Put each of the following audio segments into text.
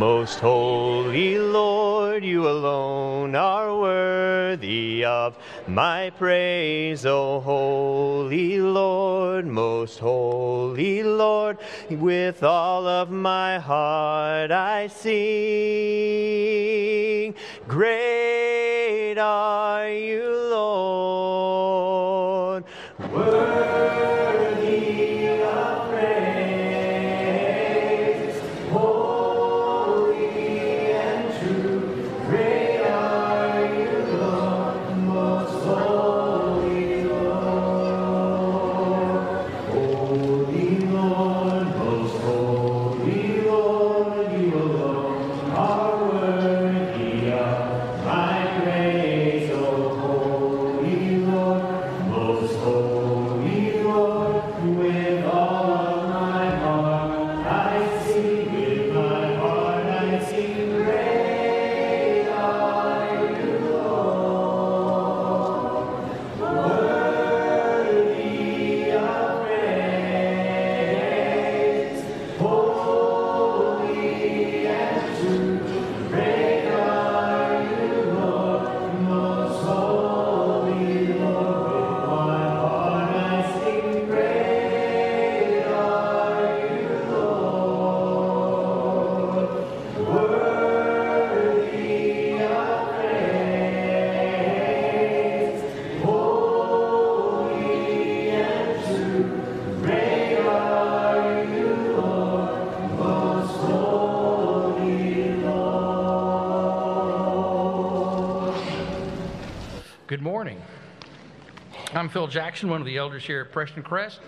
Most holy Lord, you alone are worthy of my praise, O holy Lord, most holy Lord. With all of my heart I sing, Great Phil Jackson, one of the elders here at Preston Crest.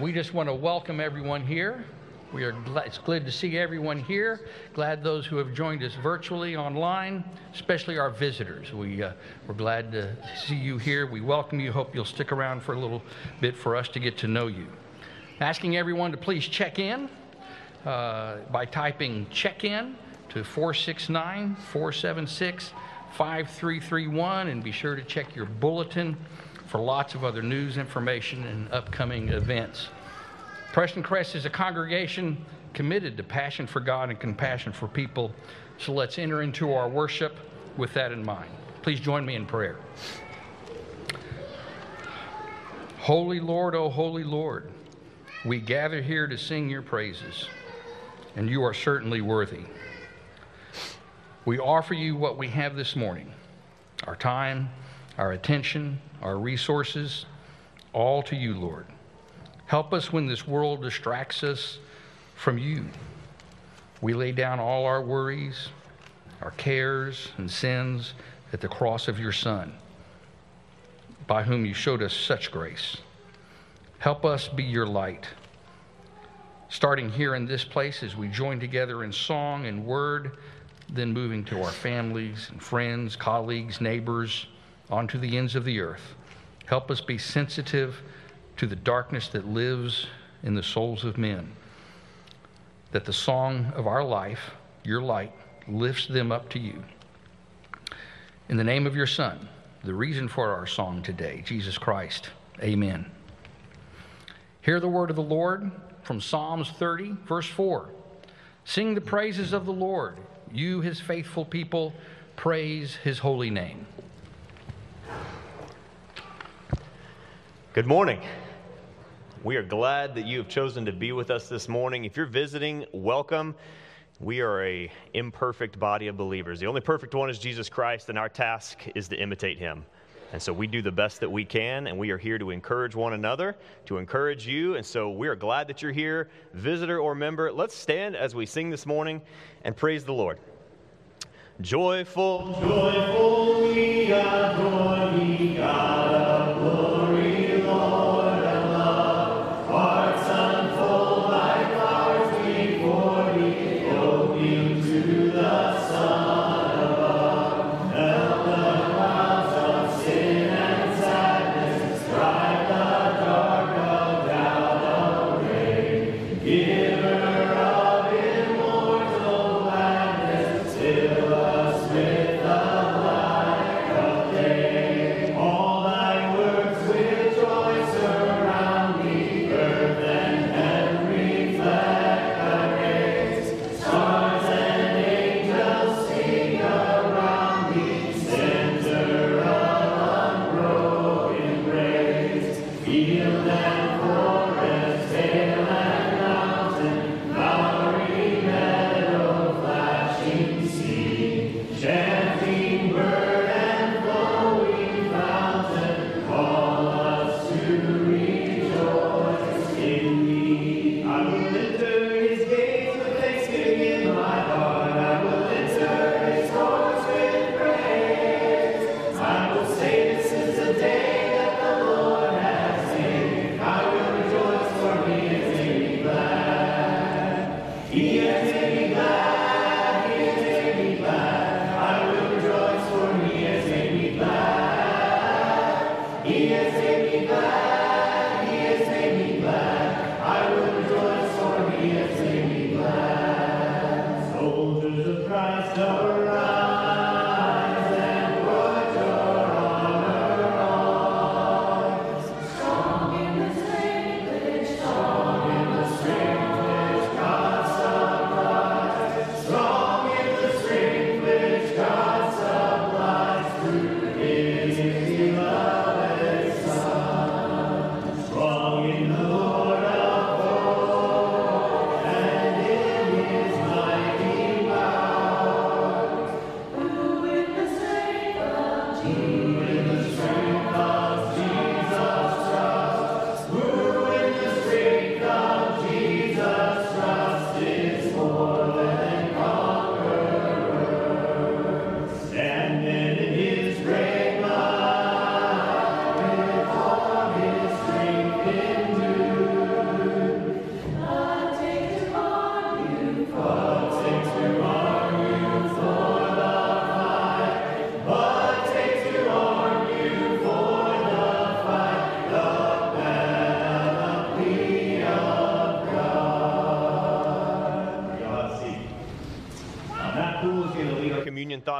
We just want to welcome everyone here. We are glad, it's glad to see everyone here. Glad those who have joined us virtually online, especially our visitors. We, uh, we're glad to see you here. We welcome you. Hope you'll stick around for a little bit for us to get to know you. Asking everyone to please check in uh, by typing check in to 469 476 5331 and be sure to check your bulletin for lots of other news, information, and upcoming events. Preston Crest is a congregation committed to passion for God and compassion for people. So let's enter into our worship with that in mind. Please join me in prayer. Holy Lord, O oh holy Lord, we gather here to sing your praises, and you are certainly worthy. We offer you what we have this morning our time, our attention, our resources, all to you, Lord. Help us when this world distracts us from you. We lay down all our worries, our cares, and sins at the cross of your Son, by whom you showed us such grace. Help us be your light. Starting here in this place as we join together in song and word, then moving to our families and friends, colleagues, neighbors, onto the ends of the earth. Help us be sensitive to the darkness that lives in the souls of men. That the song of our life, your light, lifts them up to you. In the name of your Son, the reason for our song today, Jesus Christ, amen. Hear the word of the Lord from Psalms 30, verse 4. Sing the praises of the Lord, you, his faithful people, praise his holy name. Good morning. We are glad that you have chosen to be with us this morning. If you're visiting, welcome. We are a imperfect body of believers. The only perfect one is Jesus Christ, and our task is to imitate him. And so we do the best that we can, and we are here to encourage one another, to encourage you. And so we are glad that you're here, visitor or member. Let's stand as we sing this morning and praise the Lord. Joyful, joyful we adore thee, God of glory,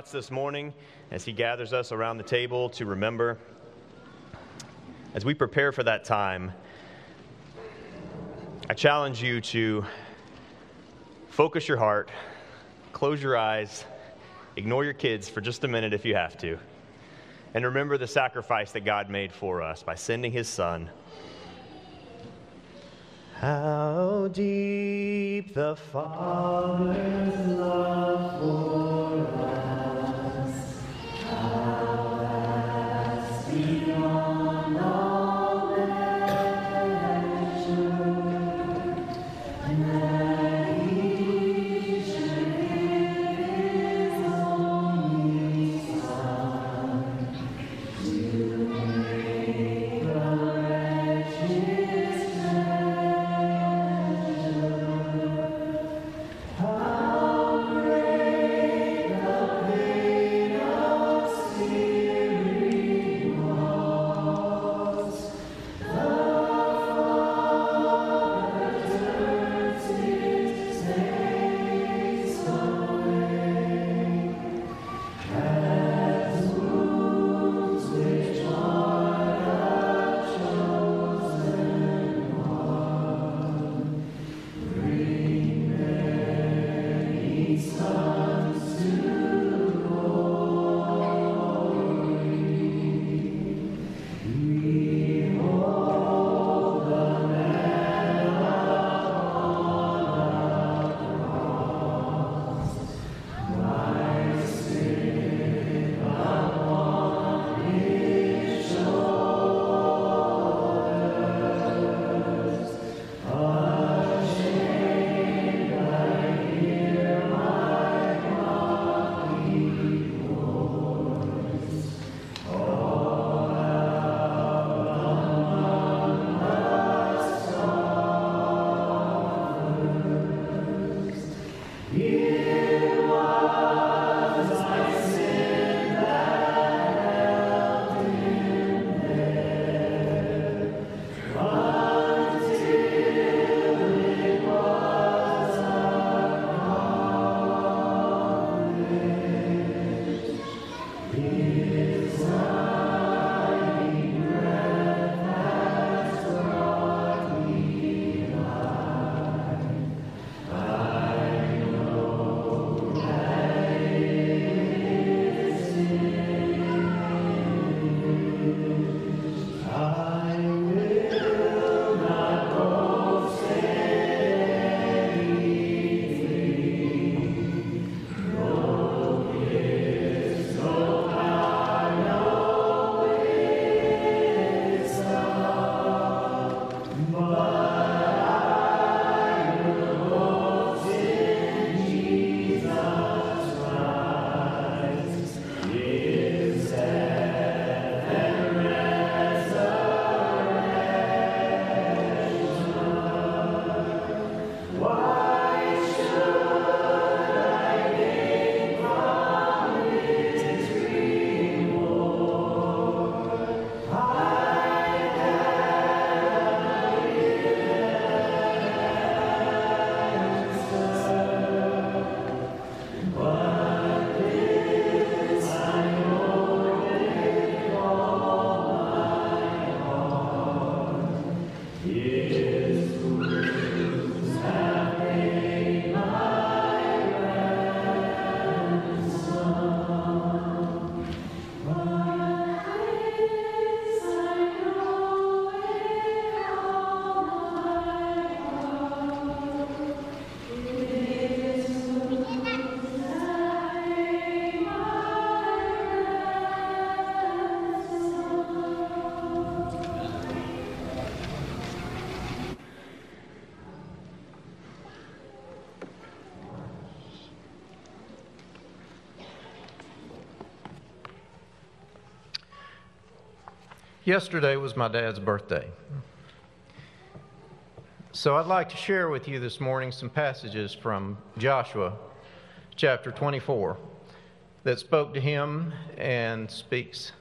thoughts this morning as he gathers us around the table to remember. As we prepare for that time, I challenge you to focus your heart, close your eyes, ignore your kids for just a minute if you have to, and remember the sacrifice that God made for us by sending his son. How deep the Father's love for Yesterday was my dad's birthday. So I'd like to share with you this morning some passages from Joshua chapter 24 that spoke to him and speaks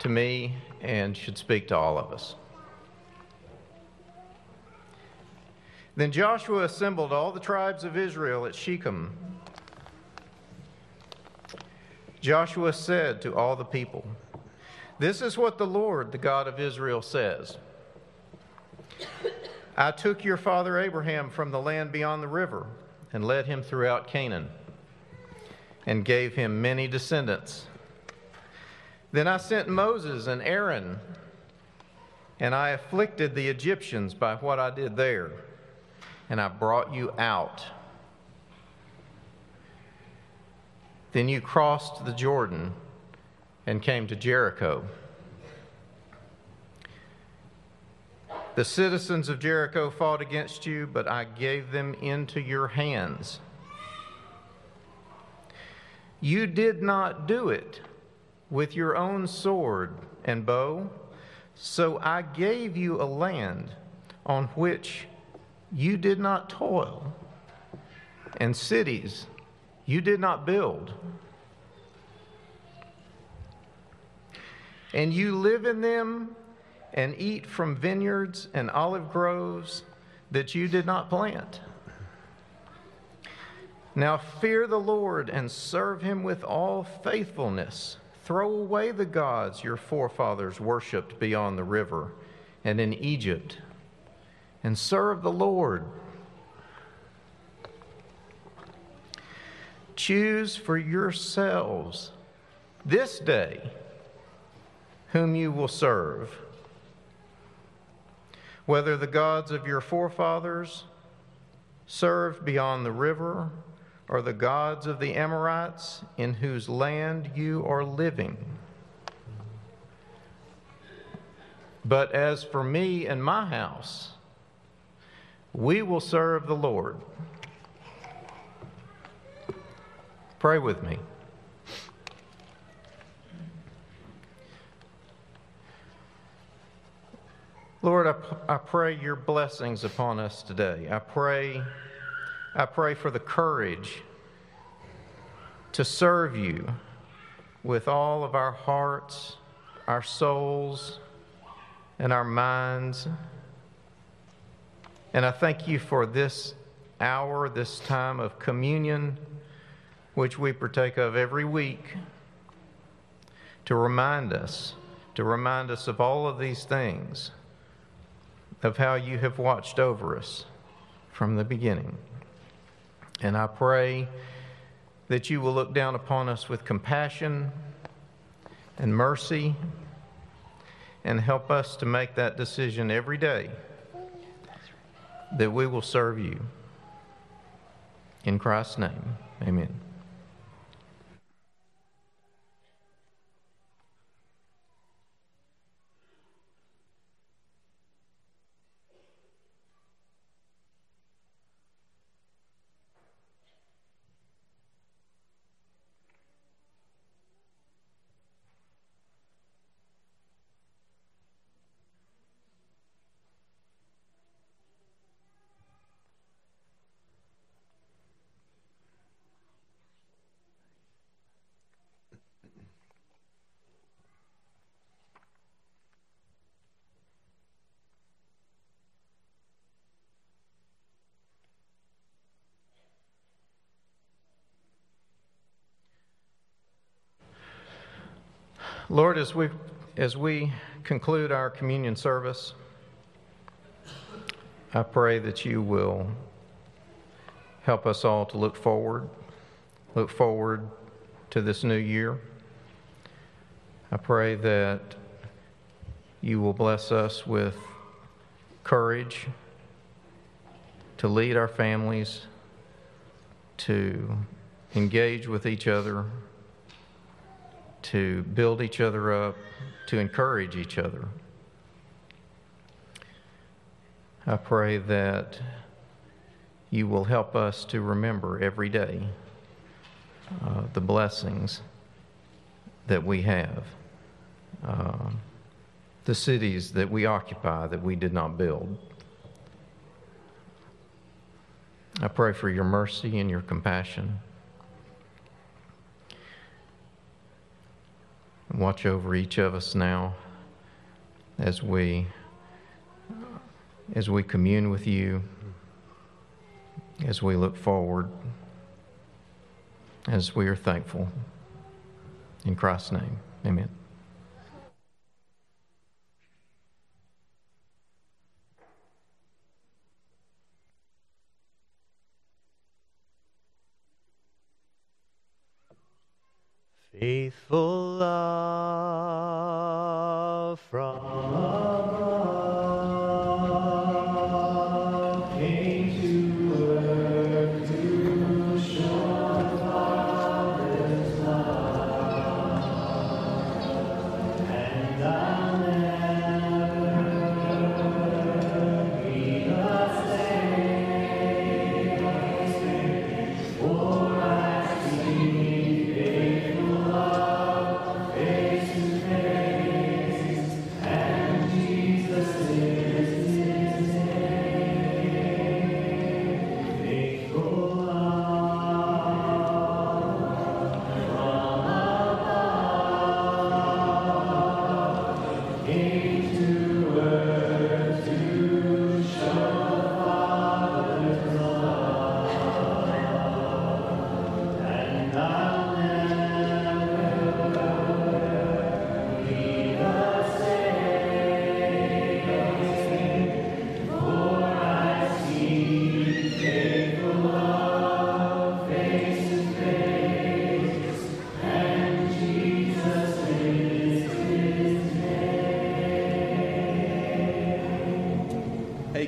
to me and should speak to all of us. Then Joshua assembled all the tribes of Israel at Shechem Joshua said to all the people, This is what the Lord, the God of Israel, says I took your father Abraham from the land beyond the river and led him throughout Canaan and gave him many descendants. Then I sent Moses and Aaron, and I afflicted the Egyptians by what I did there, and I brought you out. Then you crossed the Jordan and came to Jericho. The citizens of Jericho fought against you, but I gave them into your hands. You did not do it with your own sword and bow, so I gave you a land on which you did not toil, and cities you did not build. And you live in them and eat from vineyards and olive groves that you did not plant. Now fear the Lord and serve him with all faithfulness. Throw away the gods your forefathers worshipped beyond the river and in Egypt, and serve the Lord. Choose for yourselves this day whom you will serve, whether the gods of your forefathers served beyond the river or the gods of the Amorites in whose land you are living. But as for me and my house, we will serve the Lord. Pray with me. Lord, I, I pray your blessings upon us today. I pray, I pray for the courage to serve you with all of our hearts, our souls, and our minds. And I thank you for this hour, this time of communion, which we partake of every week, to remind us, to remind us of all of these things of how you have watched over us from the beginning. And I pray that you will look down upon us with compassion and mercy and help us to make that decision every day that we will serve you. In Christ's name, amen. Lord, as we, as we conclude our communion service, I pray that you will help us all to look forward, look forward to this new year. I pray that you will bless us with courage to lead our families, to engage with each other to build each other up, to encourage each other. I pray that you will help us to remember every day uh, the blessings that we have, uh, the cities that we occupy that we did not build. I pray for your mercy and your compassion. Watch over each of us now as we as we commune with you, as we look forward, as we are thankful. In Christ's name, amen. Faithful love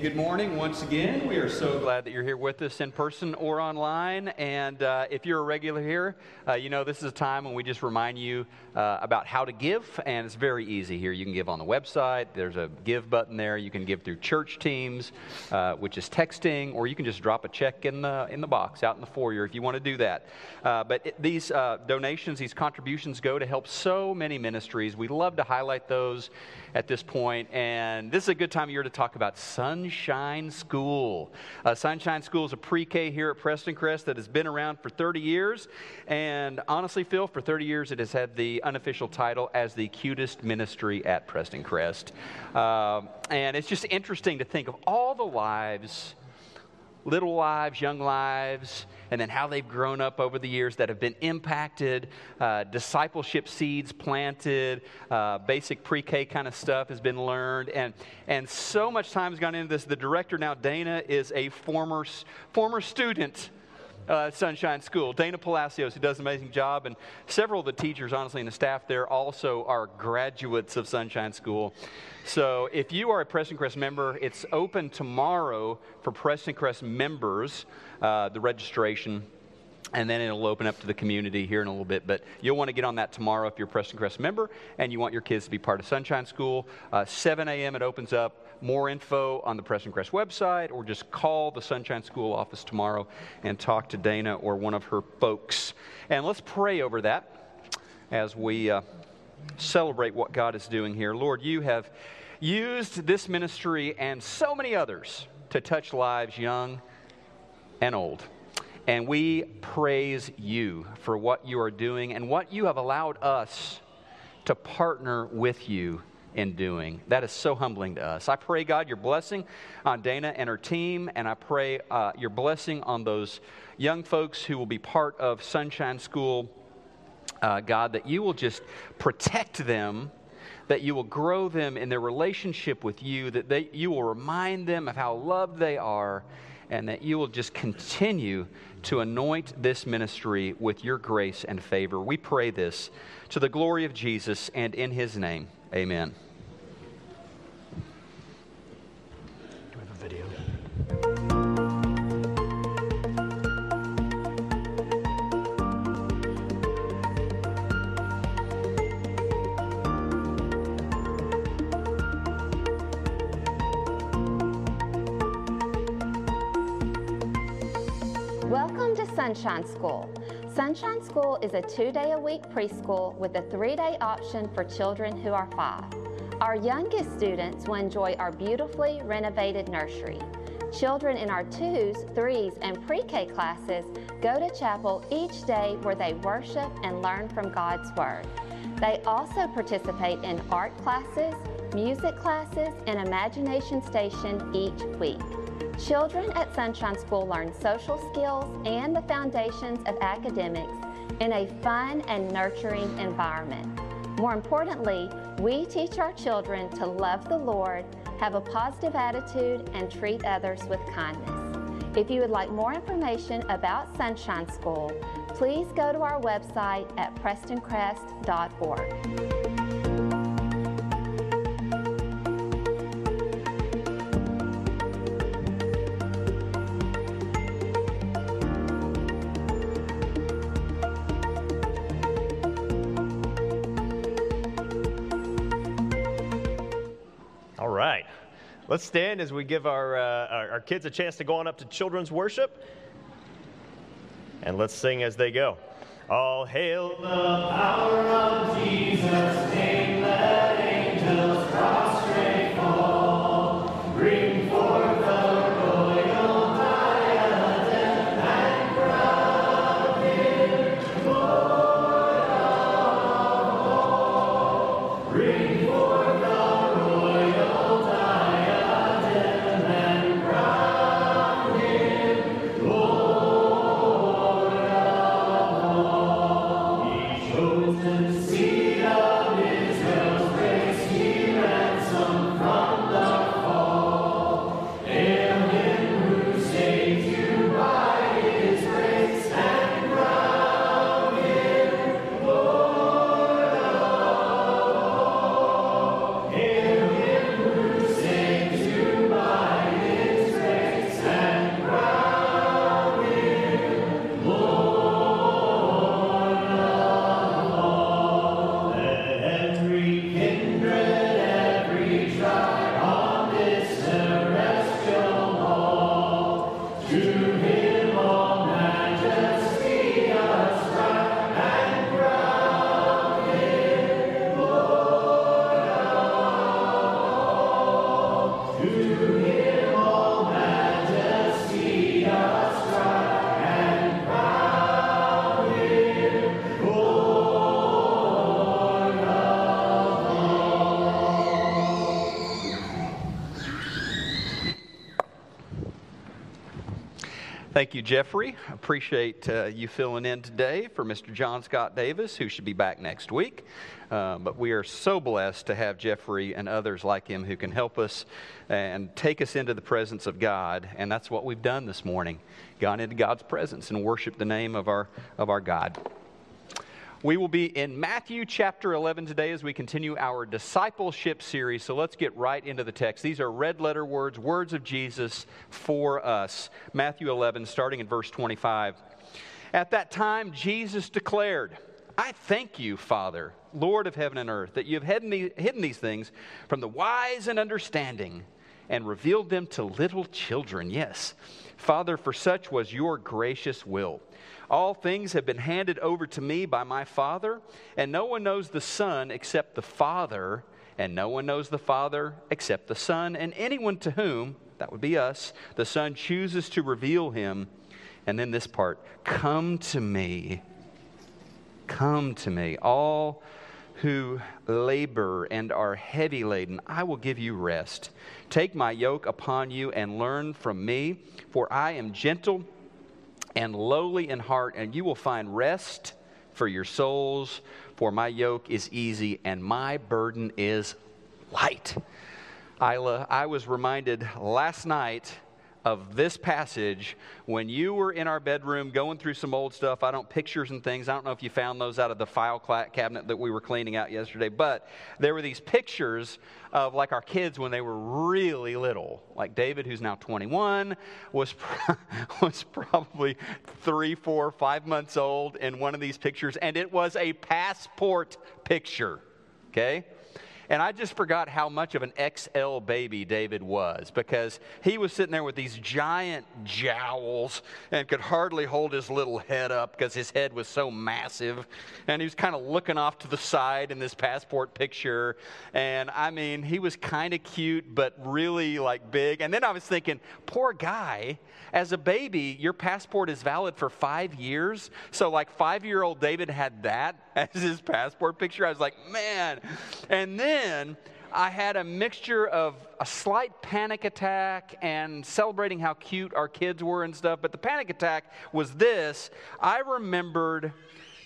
good morning once again. We are so glad that you're here with us in person or online. And uh, if you're a regular here, uh, you know this is a time when we just remind you uh, about how to give. And it's very easy here. You can give on the website, there's a give button there. You can give through church teams, uh, which is texting, or you can just drop a check in the, in the box out in the foyer if you want to do that. Uh, but it, these uh, donations, these contributions go to help so many ministries. We love to highlight those at this point. point, and this is a good time of year to talk about Sunshine School. Uh, Sunshine School is a pre K here at Preston Crest that has been around for 30 years, and honestly, Phil, for 30 years it has had the unofficial title as the cutest ministry at Preston Crest. Um, and it's just interesting to think of all the lives little lives, young lives, and then how they've grown up over the years that have been impacted, uh, discipleship seeds planted, uh, basic pre K kind of stuff has been learned, and, and so much time has gone into this. The director now, Dana, is a former, former student. Uh, Sunshine School, Dana Palacios, who does an amazing job, and several of the teachers, honestly, and the staff there also are graduates of Sunshine School. So if you are a Preston Crest member, it's open tomorrow for Preston Crest members, uh, the registration. And then it'll open up to the community here in a little bit. But you'll want to get on that tomorrow if you're a Preston Crest member and you want your kids to be part of Sunshine School. Uh, 7 a.m. it opens up. More info on the Preston Crest website, or just call the Sunshine School office tomorrow and talk to Dana or one of her folks. And let's pray over that as we uh, celebrate what God is doing here. Lord, you have used this ministry and so many others to touch lives young and old. And we praise you for what you are doing and what you have allowed us to partner with you in doing. That is so humbling to us. I pray, God, your blessing on Dana and her team, and I pray uh, your blessing on those young folks who will be part of Sunshine School. Uh, God, that you will just protect them, that you will grow them in their relationship with you, that they, you will remind them of how loved they are, and that you will just continue to anoint this ministry with your grace and favor. We pray this to the glory of Jesus and in his name. Amen. Do we have a video? Sunshine School. Sunshine School is a two day a week preschool with a three day option for children who are five. Our youngest students will enjoy our beautifully renovated nursery. Children in our twos, threes, and pre K classes go to chapel each day where they worship and learn from God's Word. They also participate in art classes, music classes, and imagination station each week. Children at Sunshine School learn social skills and the foundations of academics in a fun and nurturing environment. More importantly, we teach our children to love the Lord, have a positive attitude, and treat others with kindness. If you would like more information about Sunshine School, please go to our website at prestoncrest.org. Let's stand as we give our, uh, our, our kids a chance to go on up to children's worship. And let's sing as they go. All hail the Power of Jesus' name, Thank you, Jeffrey. Appreciate uh, you filling in today for Mr. John Scott Davis, who should be back next week. Uh, but we are so blessed to have Jeffrey and others like him who can help us and take us into the presence of God. And that's what we've done this morning gone into God's presence and worshiped the name of our, of our God. We will be in Matthew chapter 11 today as we continue our discipleship series. So let's get right into the text. These are red letter words, words of Jesus for us. Matthew 11, starting in verse 25. At that time, Jesus declared, I thank you, Father, Lord of heaven and earth, that you have hidden these, hidden these things from the wise and understanding and revealed them to little children. Yes, Father, for such was your gracious will. All things have been handed over to me by my Father, and no one knows the Son except the Father, and no one knows the Father except the Son, and anyone to whom, that would be us, the Son chooses to reveal him. And then this part come to me. Come to me, all who labor and are heavy laden, I will give you rest. Take my yoke upon you and learn from me, for I am gentle and lowly in heart, and you will find rest for your souls. For my yoke is easy and my burden is light. Isla, I was reminded last night of this passage when you were in our bedroom going through some old stuff. I don't pictures and things. I don't know if you found those out of the file cabinet that we were cleaning out yesterday, but there were these pictures of like our kids when they were really little. Like David, who's now 21, was was probably three, four, five months old in one of these pictures, and it was a passport picture. Okay. And I just forgot how much of an XL baby David was because he was sitting there with these giant jowls and could hardly hold his little head up because his head was so massive. And he was kind of looking off to the side in this passport picture. And I mean, he was kind of cute, but really like big. And then I was thinking, poor guy, as a baby, your passport is valid for five years. So, like, five year old David had that as his passport picture. I was like, man. And then I had a mixture of a slight panic attack and celebrating how cute our kids were and stuff. But the panic attack was this I remembered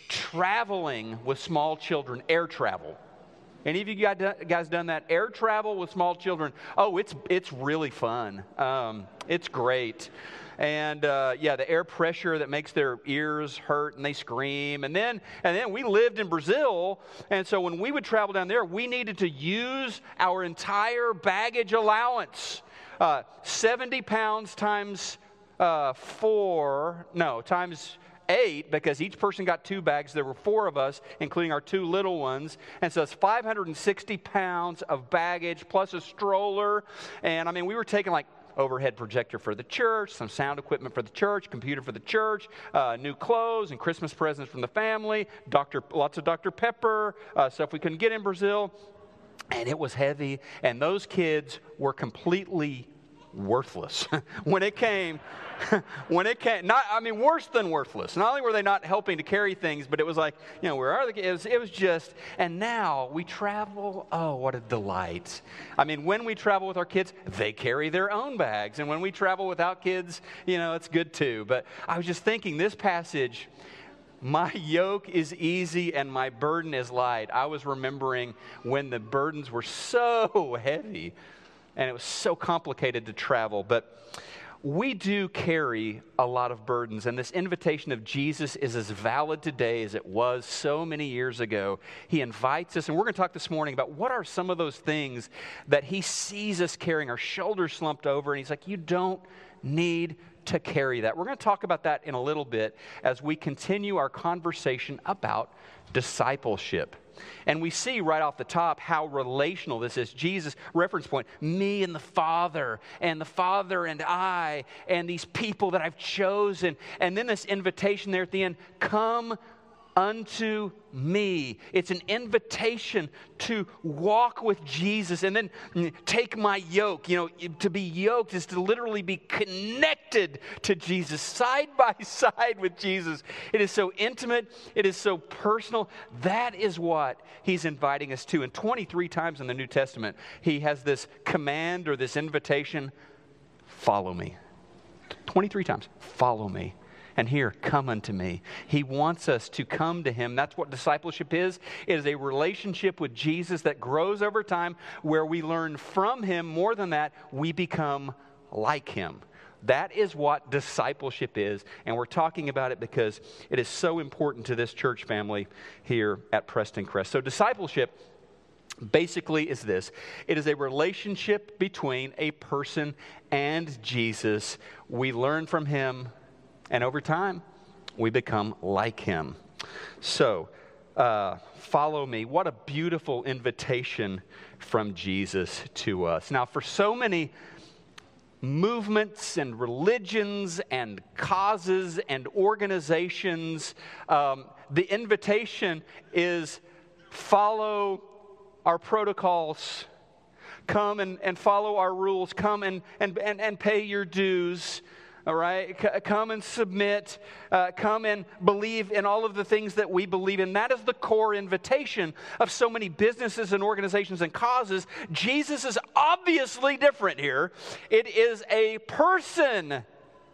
traveling with small children, air travel. Any of you guys done that? Air travel with small children. Oh, it's, it's really fun. Um, it's great. And uh, yeah, the air pressure that makes their ears hurt and they scream. And then, and then we lived in Brazil. And so when we would travel down there, we needed to use our entire baggage allowance uh, 70 pounds times uh, four, no, times eight because each person got two bags. There were four of us, including our two little ones. And so it's 560 pounds of baggage plus a stroller. And I mean, we were taking like overhead projector for the church, some sound equipment for the church, computer for the church, uh, new clothes and Christmas presents from the family, Dr. lots of Dr. Pepper, uh, stuff we couldn't get in Brazil. And it was heavy, and those kids were completely worthless. When it came when it came not i mean worse than worthless. Not only were they not helping to carry things but it was like you know where are the it was, it was just and now we travel oh what a delight. I mean when we travel with our kids they carry their own bags. And when we travel without kids you know it's good too. But i was just thinking this passage my yoke is easy and my burden is light. I was remembering when the burdens were so heavy and it was so complicated to travel. But we do carry a lot of burdens, and this invitation of Jesus is as valid today as it was so many years ago. He invites us, and we're going to talk this morning about what are some of those things that He sees us carrying, our shoulders slumped over, and He's like, You don't need to carry that. We're going to talk about that in a little bit as we continue our conversation about discipleship. And we see right off the top how relational this is. Jesus, reference point, me and the Father, and the Father and I, and these people that I've chosen. And then this invitation there at the end come unto me. It's an invitation to walk with Jesus and then take my yoke. You know, to be yoked is to literally be connected to Jesus, side by side with Jesus. It is so intimate, it is so personal. That is what he's inviting us to. And 23 times in the New Testament, he has this command or this invitation follow me. 23 times, follow me and here, come unto me. He wants us to come to him. That's what discipleship is. It is a relationship with Jesus that grows over time where we learn from him. More than that, we become like him. That is what discipleship is, and we're talking about it because it is so important to this church family here at Prestoncrest. So, discipleship basically is this it is a relationship between a person and Jesus. We learn from him, and over time, we become like him. So, uh, follow me. What a beautiful invitation from Jesus to us. Now, for so many movements and religions and causes and organizations, um, the invitation is follow our protocols, come and, and follow our rules, come and, and, and, and pay your dues all right? C- come and submit. Uh, come and believe in all of the things that we believe in. That is the core invitation of so many businesses and organizations and causes. Jesus is obviously different here. It is a person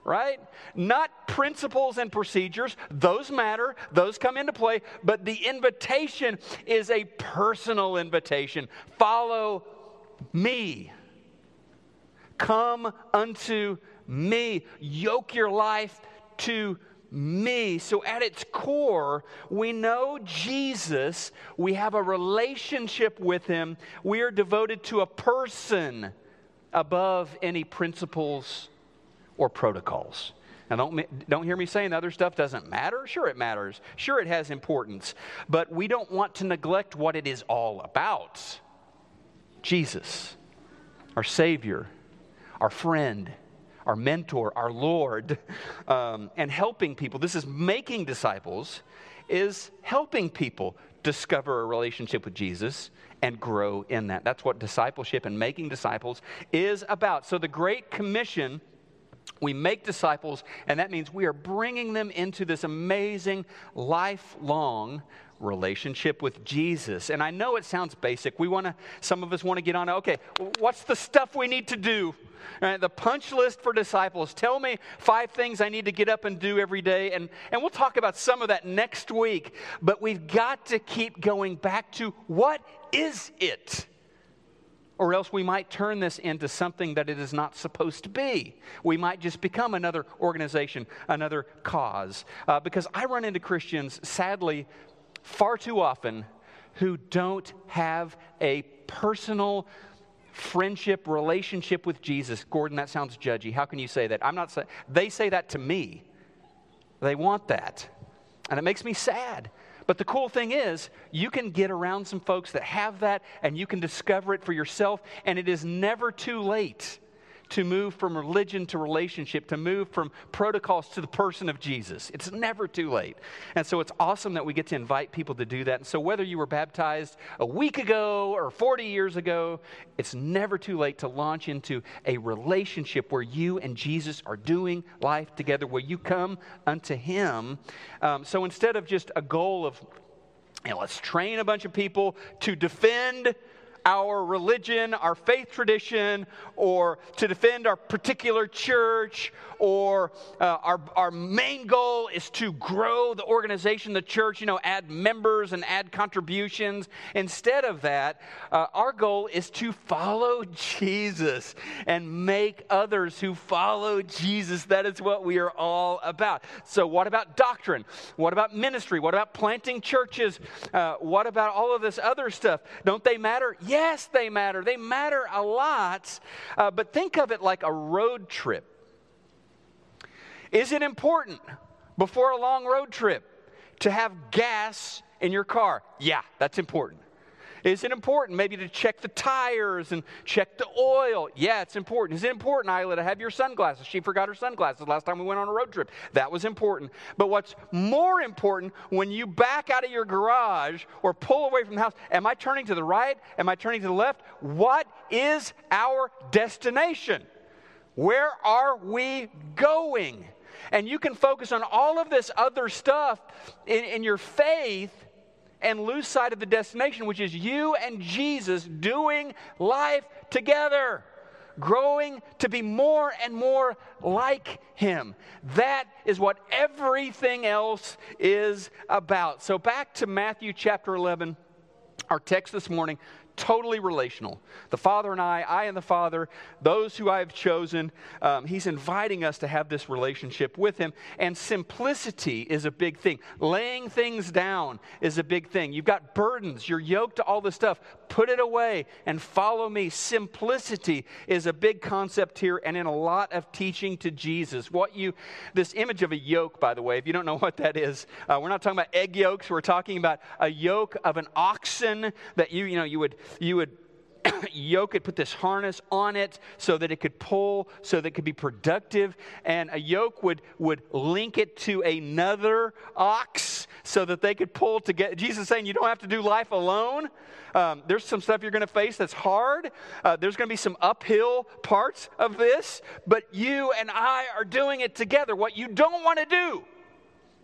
right? Not principles and procedures. Those matter, those come into play, but the invitation is a personal invitation. Follow me. Come unto me. Yoke your life to me. So, at its core, we know Jesus. We have a relationship with him. We are devoted to a person above any principles or protocols. Now, don't, don't hear me saying other stuff doesn't matter. Sure, it matters. Sure, it has importance. But we don't want to neglect what it is all about Jesus, our Savior, our friend our mentor, our Lord, um, and helping people. This is making disciples, is helping people discover a relationship with Jesus and grow in that. That's what discipleship and making disciples is about. So the Great Commission. We make disciples, and that means we are bringing them into this amazing, lifelong relationship with Jesus. And I know it sounds basic. We want to, some of us want to get on, okay, what's the stuff we need to do? Right, the punch list for disciples. Tell me five things I need to get up and do every day. And, and we'll talk about some of that next week. But we've got to keep going back to what is it? Or else we might turn this into something that it is not supposed to be. We might just become another organization, another cause. Uh, because I run into Christians, sadly, far too often, who don't have a personal friendship, relationship with Jesus. Gordon, that sounds judgy. How can you say that? I'm not saying, they say that to me. They want that. And it makes me sad but the cool thing is, you can get around some folks that have that and you can discover it for yourself, and it is never too late to move from religion to relationship, to move from protocols to the person of Jesus. It's never too late. And so it's awesome that we get to invite people to do that. And so whether you were baptized a week ago or 40 years ago, it's never too late to launch into a relationship where you and Jesus are doing life together, where you come unto Him. Um, so instead of just a goal of, you know, let's train a bunch of people to defend our religion, our faith tradition, or to defend our particular church, or uh, our, our main goal is to grow the organization, the church, you know, add members and add contributions. Instead of that, uh, our goal is to follow Jesus and make others who follow Jesus. That is what we are all about. So, what about doctrine? What about ministry? What about planting churches? Uh, what about all of this other stuff? Don't they matter? Yes, they matter. They matter a lot. Uh, but think of it like a road trip. Is it important before a long road trip to have gas in your car? Yeah, that's important. Is it important maybe to check the tires and check the oil? Yeah, it's important. Is it important, Isla, to have your sunglasses? She forgot her sunglasses last time we went on a road trip. That was important. But what's more important when you back out of your garage or pull away from the house, am I turning to the right? Am I turning to the left? What is our destination? Where are we going? And you can focus on all of this other stuff in, in your faith and lose sight of the destination, which is you and Jesus doing life together, growing to be more and more like Him. That is what everything else is about. So, back to Matthew chapter 11, our text this morning totally relational. The Father and I, I and the Father, those who I have chosen, um, He's inviting us to have this relationship with Him. And simplicity is a big thing. Laying things down is a big thing. You've got burdens, you're yoked to all this stuff. Put it away and follow me. Simplicity is a big concept here and in a lot of teaching to Jesus. What you, this image of a yoke, by the way, if you don't know what that is, uh, we're not talking about egg yolks, we're talking about a yoke of an oxen that you, you know, you would you would yoke it, put this harness on it so that it could pull, so that it could be productive. And a yoke would, would link it to another ox so that they could pull together. Jesus saying you don't have to do life alone. Um, there's some stuff you're going to face that's hard. Uh, there's going to be some uphill parts of this, but you and I are doing it together. What you don't want to do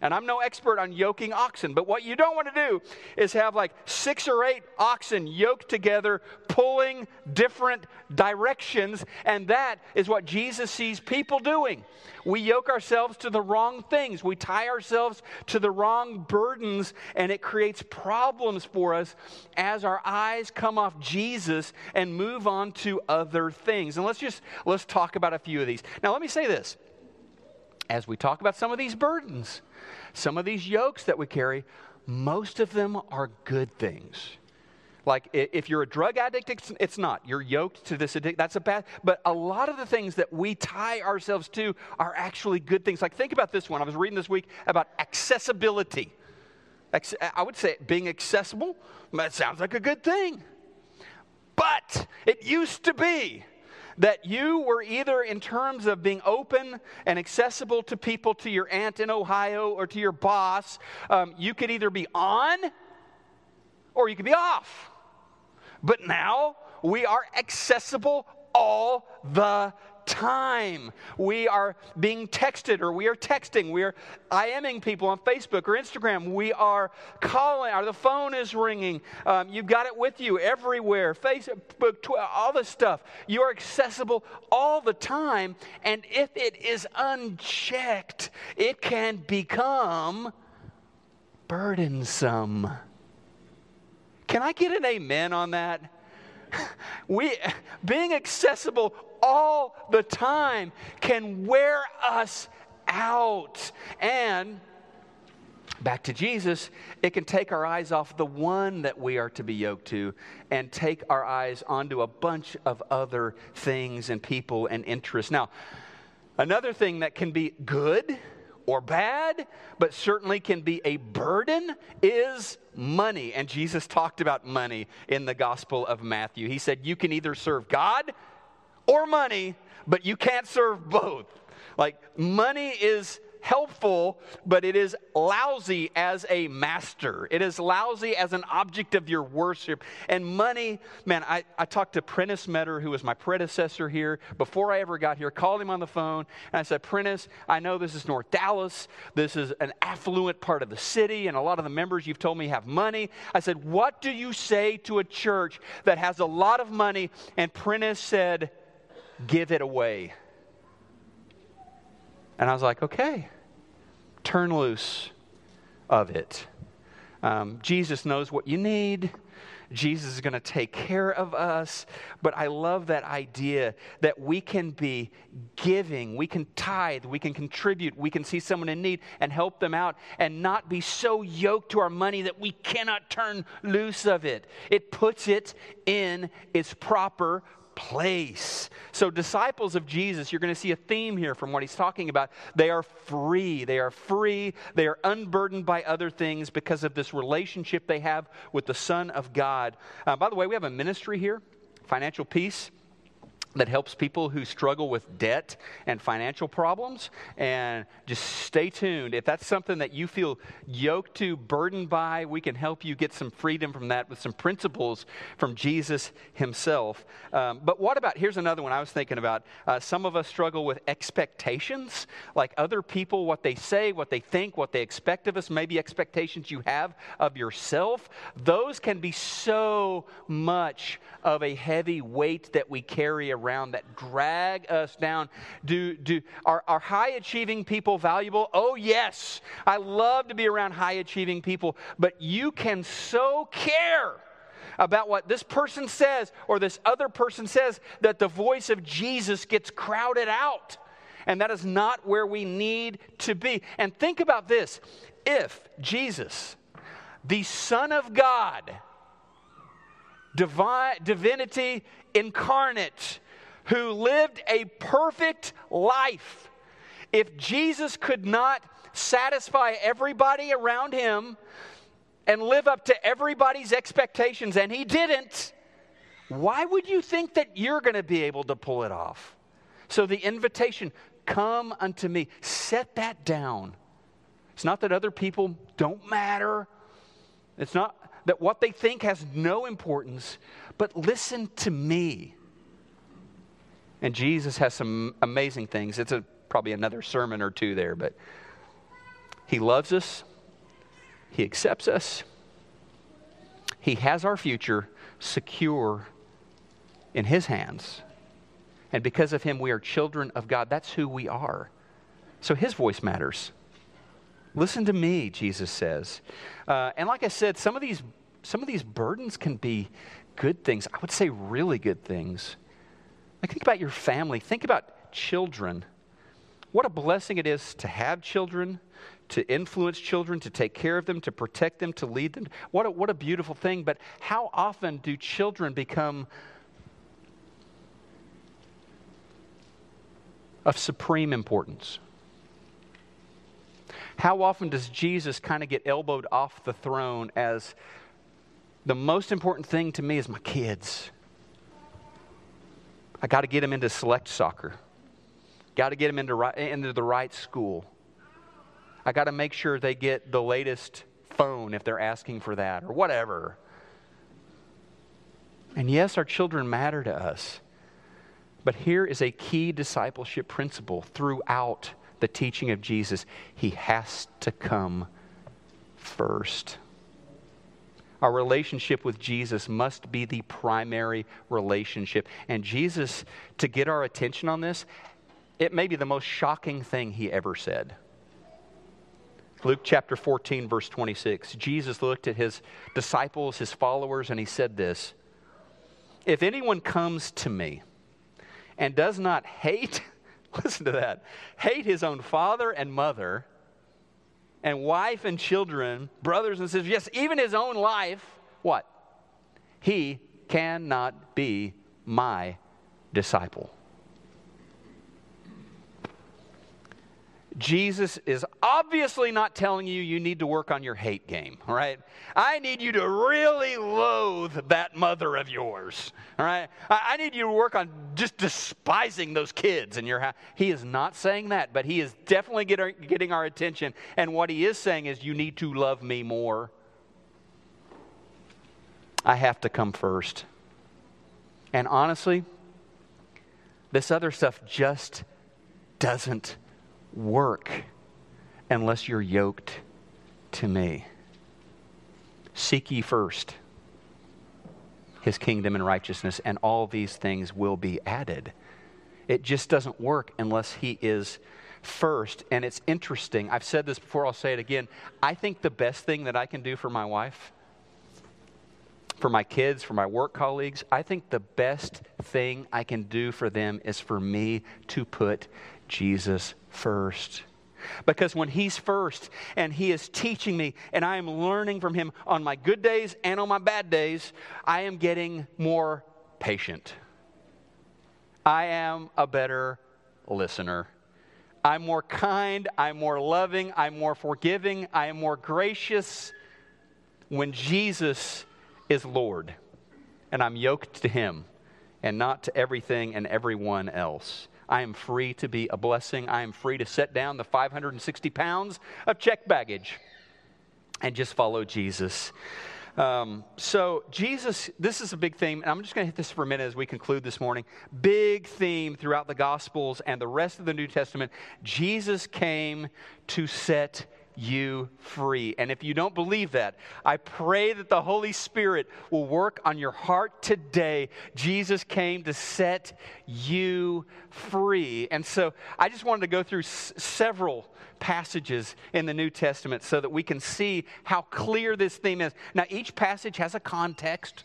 and I'm no expert on yoking oxen, but what you don't want to do is have like six or eight oxen yoked together, pulling different directions. And that is what Jesus sees people doing. We yoke ourselves to the wrong things, we tie ourselves to the wrong burdens, and it creates problems for us as our eyes come off Jesus and move on to other things. And let's just let's talk about a few of these. Now, let me say this as we talk about some of these burdens, some of these yokes that we carry, most of them are good things. Like if you're a drug addict, it's, not. You're yoked to this addiction. That's a bad. But a lot of the things that we tie ourselves to are actually good things. Like think about this one. I was reading this week about accessibility. I would say being accessible. That sounds like a good thing. But it used to be that you were either in terms of being open and accessible to people, to your aunt in Ohio or to your boss, um, you could either be on or you could be off. But now we are accessible all the time. We are being texted or we are texting. We are IMing people on Facebook or Instagram. We are calling or the phone is ringing. Um, you've got it with you everywhere Facebook, Twitter, all this stuff. You are accessible all the time. And if it is unchecked, it can become burdensome. Can I get an amen on that? We, being accessible all the time can wear us out. And back to Jesus, it can take our eyes off the one that we are to be yoked to and take our eyes onto a bunch of other things and people and interests. Now, another thing that can be good or bad, but certainly can be a burden, is money. And Jesus talked about money in the Gospel of Matthew. He said, You can either serve God or money, but you can't serve both. Like, money is helpful, but it is lousy as a master. It is lousy as an object of your worship. And money, man, I, I talked to Prentice Meador, who was my predecessor here, before I ever got here, called him on the phone, and I said, Prentice, I know this is North Dallas. This is an affluent part of the city, and a lot of the members you've told me have money. I said, What do you say to a church that has a lot of money? And Prentice said, Give it away. And I was like, okay, turn loose of it. Um, Jesus knows what you need. Jesus is going to take care of us. But I love that idea that we can be giving, we can tithe, we can contribute, we can see someone in need and help them out and not be so yoked to our money that we cannot turn loose of it. It puts it in its proper place. So, disciples of Jesus, you're going to see a theme here from what he's talking about. They are free. They are free. They are unburdened by other things because of this relationship they have with the Son of God. Uh, by the way, we have a ministry here, Financial Peace that helps people who struggle with debt and financial problems. And just stay tuned. If that's something that you feel yoked to, burdened by, we can help you get some freedom from that with some principles from Jesus himself. Um, but what about, here's another one I was thinking about. Uh, some of us struggle with expectations, like other people, what they say, what they think, what they expect of us, maybe expectations you have of yourself. Those can be so much of a heavy weight that we carry around that drag us down. Do, do, are, are high achieving people valuable? Oh, yes. I love to be around high achieving people, but you can so care about what this person says or this other person says that the voice of Jesus gets crowded out. And that is not where we need to be. And think about this if Jesus, the Son of God, divine, divinity incarnate, who lived a perfect life. If Jesus could not satisfy everybody around him and live up to everybody's expectations, and he didn't, why would you think that you're going to be able to pull it off? So the invitation, come unto me, set that down. It's not that other people don't matter. It's not that what they think has no importance, but listen to me. And Jesus has some amazing things. It's a, probably another sermon or two there, but He loves us, He accepts us, He has our future secure in His hands. And because of Him, we are children of God. That's who we are. So His voice matters. Listen to me, Jesus says. Uh, and like I said, some of these some of these burdens can be good things. I would say really good things. Like think about your family. Think about children. What a blessing it is to have children, to influence children, to take care of them, to protect them, to lead them. What a, what a beautiful thing. But how often do children become of supreme importance? How often does Jesus kind of get elbowed off the throne as the most important thing to me is my kids? I got to get them into select soccer. Got to get them into, right, into the right school. I got to make sure they get the latest phone if they're asking for that or whatever. And yes, our children matter to us. But here is a key discipleship principle throughout the teaching of Jesus He has to come first. Our relationship with Jesus must be the primary relationship. And Jesus, to get our attention on this, it may be the most shocking thing he ever said. Luke chapter 14, verse 26. Jesus looked at his disciples, his followers, and he said this If anyone comes to me and does not hate, listen to that, hate his own father and mother, and wife and children, brothers and sisters, yes, even his own life, what? He cannot be my disciple. Jesus is obviously not telling you you need to work on your hate game, all right? I need you to really loathe that mother of yours, all right? I, need you to work on just despising those kids in your house. He is not saying that, but he is definitely get our, getting our attention. And what he is saying is, you need to love me more. I have to come first. And honestly, this other stuff just doesn't work unless you're yoked to me. Seek ye first his kingdom and righteousness, and all these things will be added. It just doesn't work unless he is first. And it's interesting. I've said this before, I'll say it again. I think the best thing that I can do for my wife, for my kids, for my work colleagues, I think the best thing I can do for them is for me to put Jesus first. Because when He's first and He is teaching me and I am learning from Him on my good days and on my bad days, I am getting more patient. I am a better listener. I'm more kind, I'm more loving, I'm more forgiving, I am more gracious when Jesus is Lord and I'm yoked to Him and not to everything and everyone else. I am free to be a blessing. I am free to set down the 560 pounds of check baggage and just follow Jesus. Um, so, Jesus, this is a big theme, and I'm just going to hit this for a minute as we conclude this morning. Big theme throughout the Gospels and the rest of the New Testament. Jesus came to set you free. And if you don't believe that, I pray that the Holy Spirit will work on your heart today. Jesus came to set you free. And so I just wanted to go through s- several passages in the New Testament so that we can see how clear this theme is. Now, each passage has a context.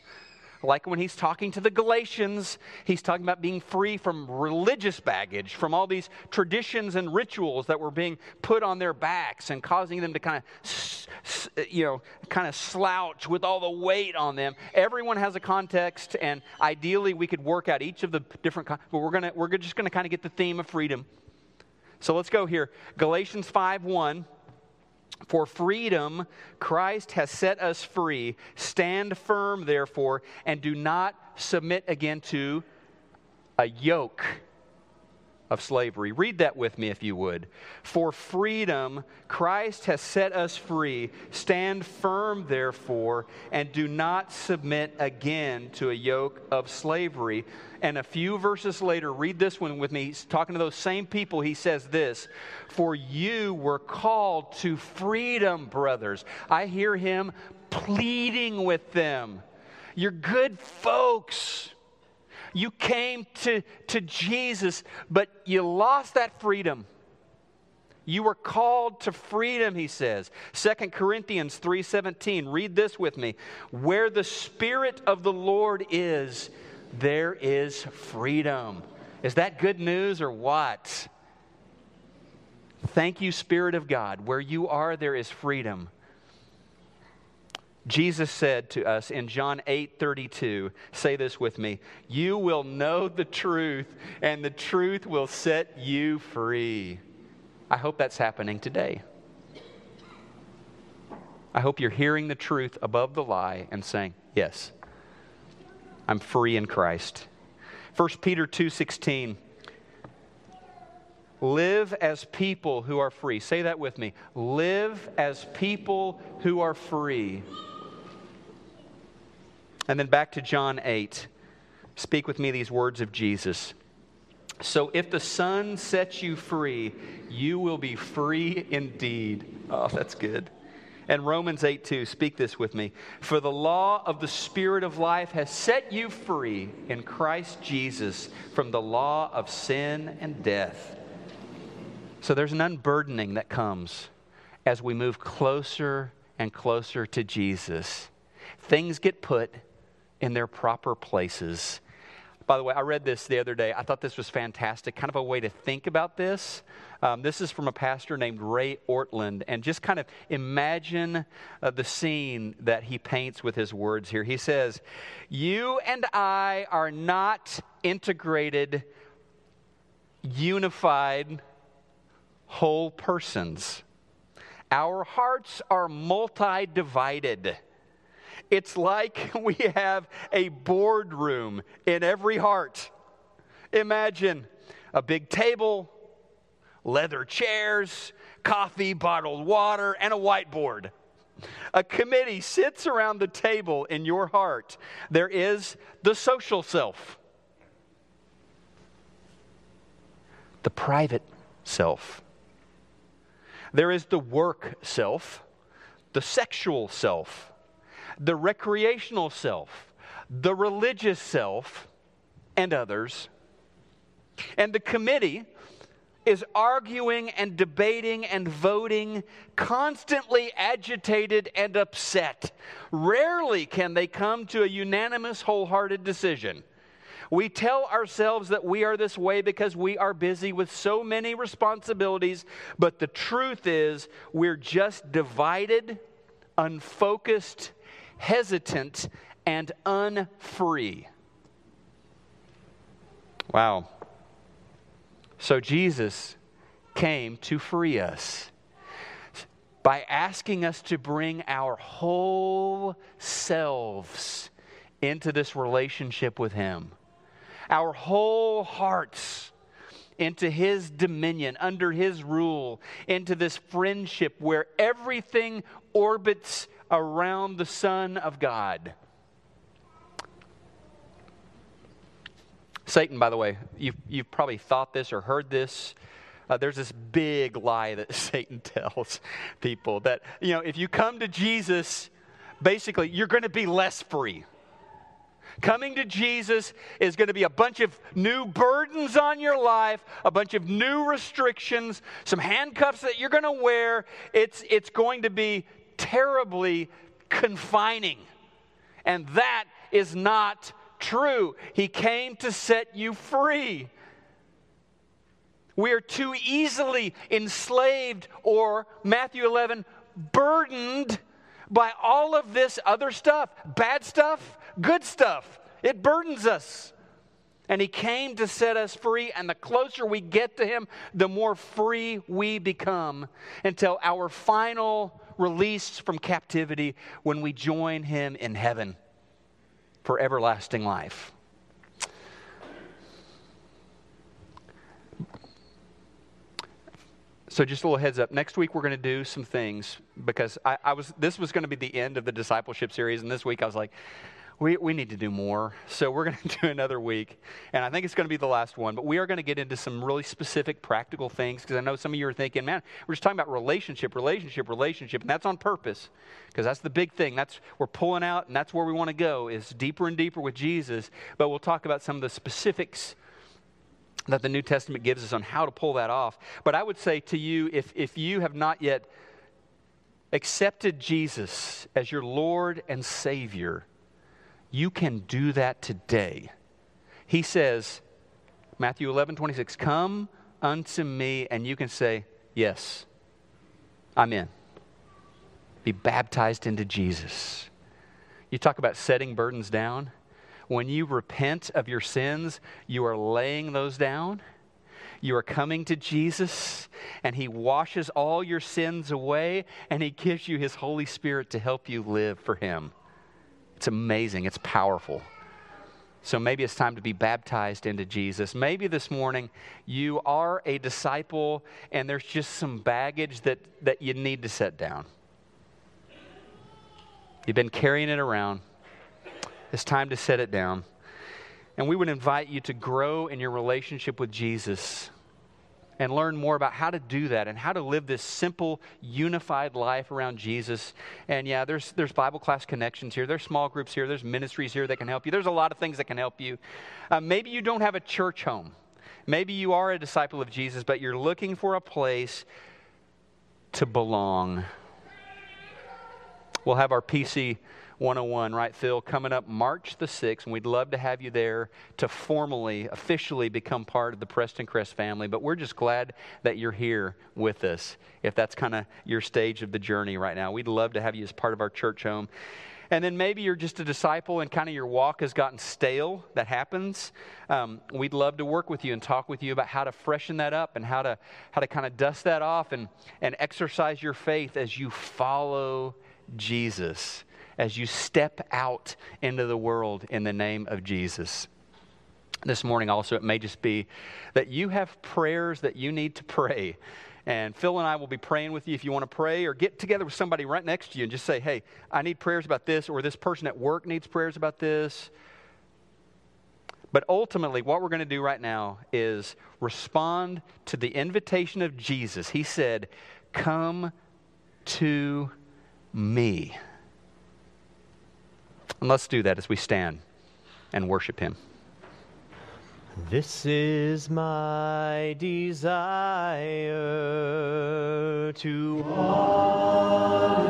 Like when he's talking to the Galatians, he's talking about being free from religious baggage, from all these traditions and rituals that were being put on their backs and causing them to kind of, you know, kind of slouch with all the weight on them. Everyone has a context, and ideally we could work out each of the different, but we're gonna we're just gonna kind of get the theme of freedom. So let's go here. Galatians 5 1. For freedom, Christ has set us free. Stand firm, therefore, and do not submit again to a yoke of slavery. Read that with me if you would. For freedom, Christ has set us free. Stand firm, therefore, and do not submit again to a yoke of slavery. And a few verses later, read this one with me. He's talking to those same people. He says this For you were called to freedom, brothers. I hear him pleading with them. You're good folks. You came to, to Jesus, but you lost that freedom. You were called to freedom, he says. 2 Corinthians 3:17. Read this with me. Where the spirit of the Lord is, there is freedom. Is that good news or what? Thank you, Spirit of God. Where you are, there is freedom. Jesus said to us in John 8 32, say this with me, you will know the truth, and the truth will set you free. I hope that's happening today. I hope you're hearing the truth above the lie and saying, Yes, I'm free in Christ. 1 Peter 2 16. Live as people who are free. Say that with me. Live as people who are free. And then back to John 8. Speak with me these words of Jesus. So if the Son sets you free, you will be free indeed. Oh, that's good. And Romans 8 2, speak this with me. For the law of the Spirit of life has set you free in Christ Jesus from the law of sin and death. So there's an unburdening that comes as we move closer and closer to Jesus. Things get put in their proper places. By the way, I read this the other day. I thought this was fantastic, kind of a way to think about this. Um, this is from a pastor named Ray Ortlund. and just kind of imagine uh, the scene that he paints with his words here. He says, You and I are not integrated, unified, whole persons. Our hearts are multi divided. It's like we have a boardroom in every heart. Imagine a big table, leather chairs, coffee, bottled water, and a whiteboard. A committee sits around the table in your heart. There is the social self, the private self. There is the work self, the sexual self, the recreational self, the religious self, and others. And the committee is arguing and debating and voting, constantly agitated and upset. Rarely can they come to a unanimous, wholehearted decision. We tell ourselves that we are this way because we are busy with so many responsibilities, but the truth is we're just divided, unfocused, hesitant, and unfree. Wow. So Jesus came to free us by asking us to bring our whole selves into this relationship with Him, our whole hearts into His dominion, under His rule, into this friendship where everything orbits around the Son of God. Satan, by the way, you've, you've probably thought this or heard this. Uh, there's this big lie that Satan tells people that, you know, if you come to Jesus, basically, you're going to be less free. Coming to Jesus is going to be a bunch of new burdens on your life, a bunch of new restrictions, some handcuffs that you're going to wear. It's, it's going to be terribly confining. And that is not true. He came to set you free. We are too easily enslaved or, Matthew 11, burdened by all of this other stuff bad stuff, good stuff. It burdens us. And He came to set us free, and the closer we get to Him, the more free we become until our final release from captivity when we join Him in heaven for everlasting life. So just a little heads up. Next week we're going to do some things because I, I was. This was going to be the end of the discipleship series, and this week I was like, we, we need to do more. So we're going to do another week. And I think it's going to be the last one. But we are going to get into some really specific practical things because I know some of you are thinking, man, we're just talking about relationship, relationship, relationship. And that's on purpose because that's the big thing. That's we're pulling out and that's where we want to go is deeper and deeper with Jesus. But we'll talk about some of the specifics that the New Testament gives us on how to pull that off. But I would say to you, if, if you have not yet accepted Jesus as your Lord and Savior, you can do that today. He says, Matthew 11, 26, Come unto me, and you can say, Yes, I'm in. Be baptized into Jesus. You talk about setting burdens down. When you repent of your sins, you are laying those down. You are coming to Jesus, and He washes all your sins away, and He gives you His Holy Spirit to help you live for Him. It's amazing, it's powerful. So maybe it's time to be baptized into Jesus. Maybe this morning you are a disciple and there's just some baggage that, that you need to set down. You've been carrying it around. It's time to set it down. And we would invite you to grow in your relationship with Jesus and learn more about how to do that and how to live this simple, unified life around Jesus. And yeah, there's, there's Bible class connections here, there's small groups here, there's ministries here that can help you. There's a lot of things that can help you. Uh, maybe you don't have a church home. Maybe you are a disciple of Jesus, but you're looking for a place to belong. We'll have our PC 101, right, Phil, coming up March the 6th, and we'd love to have you there to formally, officially become part of the Prestoncrest family. But we're just glad that you're here with us, if that's kind of your stage of the journey right now. We'd love to have you as part of our church home. And then maybe you're just a disciple and kind of your walk has gotten stale. That happens. Um, we'd love to work with you and talk with you about how to freshen that up and how to, how to kind of dust that off and, and exercise your faith as you follow Jesus as you step out into the world in the name of Jesus. This morning, also, it may just be that you have prayers that you need to pray. And Phil and I will be praying with you if you want to pray or get together with somebody right next to you and just say, hey, I need prayers about this, or this person at work needs prayers about this. But ultimately, what we're going to do right now is respond to the invitation of Jesus. He said, Come to me. And let's do that as we stand and worship Him. This is my desire to What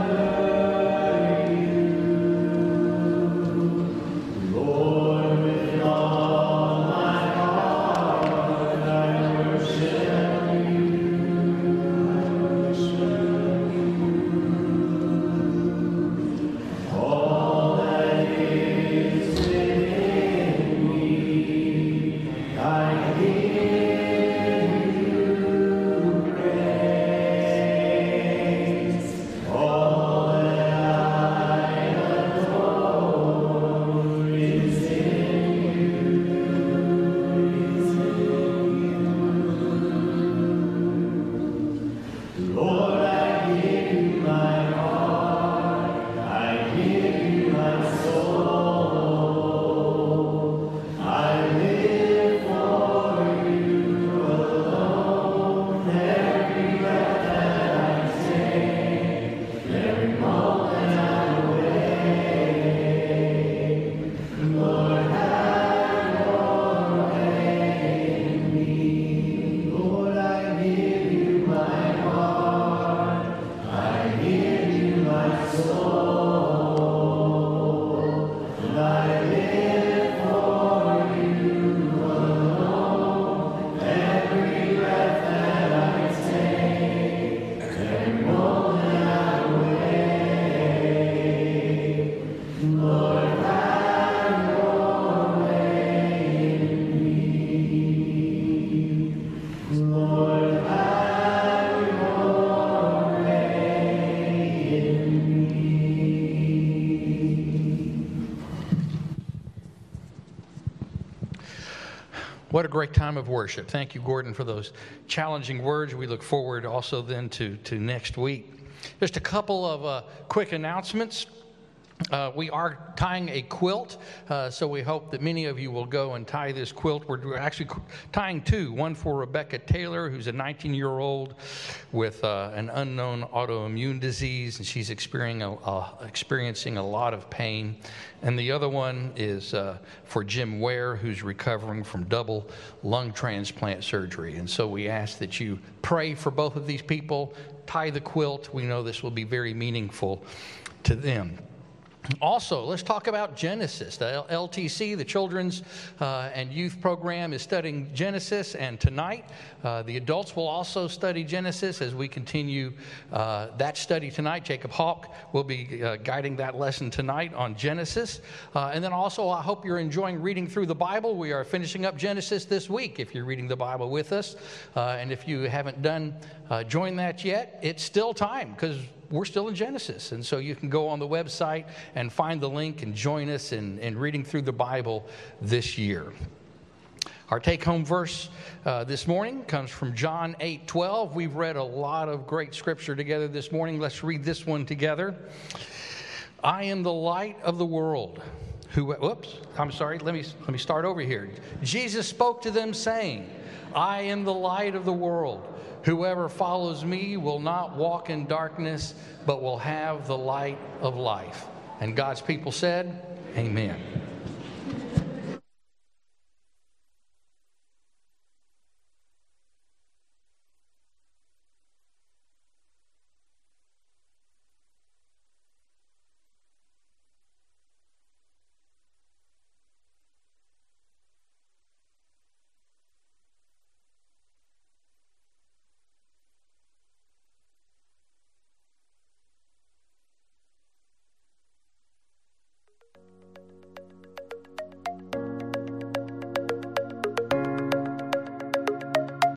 great time of worship. Thank you, Gordon, for those challenging words. We look forward also then to, to next week. Just a couple of uh, quick announcements. Uh, we are tying a quilt, uh, so we hope that many of you will go and tie this quilt. We're, actually tying two one for Rebecca Taylor, who's a 19 year old with uh, an unknown autoimmune disease, and she's experiencing a, experiencing a lot of pain. And the other one is uh, for Jim Ware, who's recovering from double lung transplant surgery. And so we ask that you pray for both of these people, tie the quilt. We know this will be very meaningful to them. Also, let's talk about Genesis. The LTC, the Children's uh, and Youth Program, is studying Genesis, and tonight uh, the adults will also study Genesis as we continue uh, that study tonight. Jacob Hawk will be uh, guiding that lesson tonight on Genesis. Uh, and then also, I hope you're enjoying reading through the Bible. We are finishing up Genesis this week if you're reading the Bible with us. Uh, and if you haven't done join that yet, it's still time because we're still in Genesis. And so you can go on the website and find the link and join us in, in reading through the Bible this year. Our take home verse uh, this morning comes from John 8 12. We've read a lot of great scripture together this morning. Let's read this one together. I am the light of the world. Who, whoops, I'm sorry, let me, let me start over here. Jesus spoke to them, saying, I am the light of the world. Whoever follows me will not walk in darkness, but will have the light of life. And God's people said, Amen.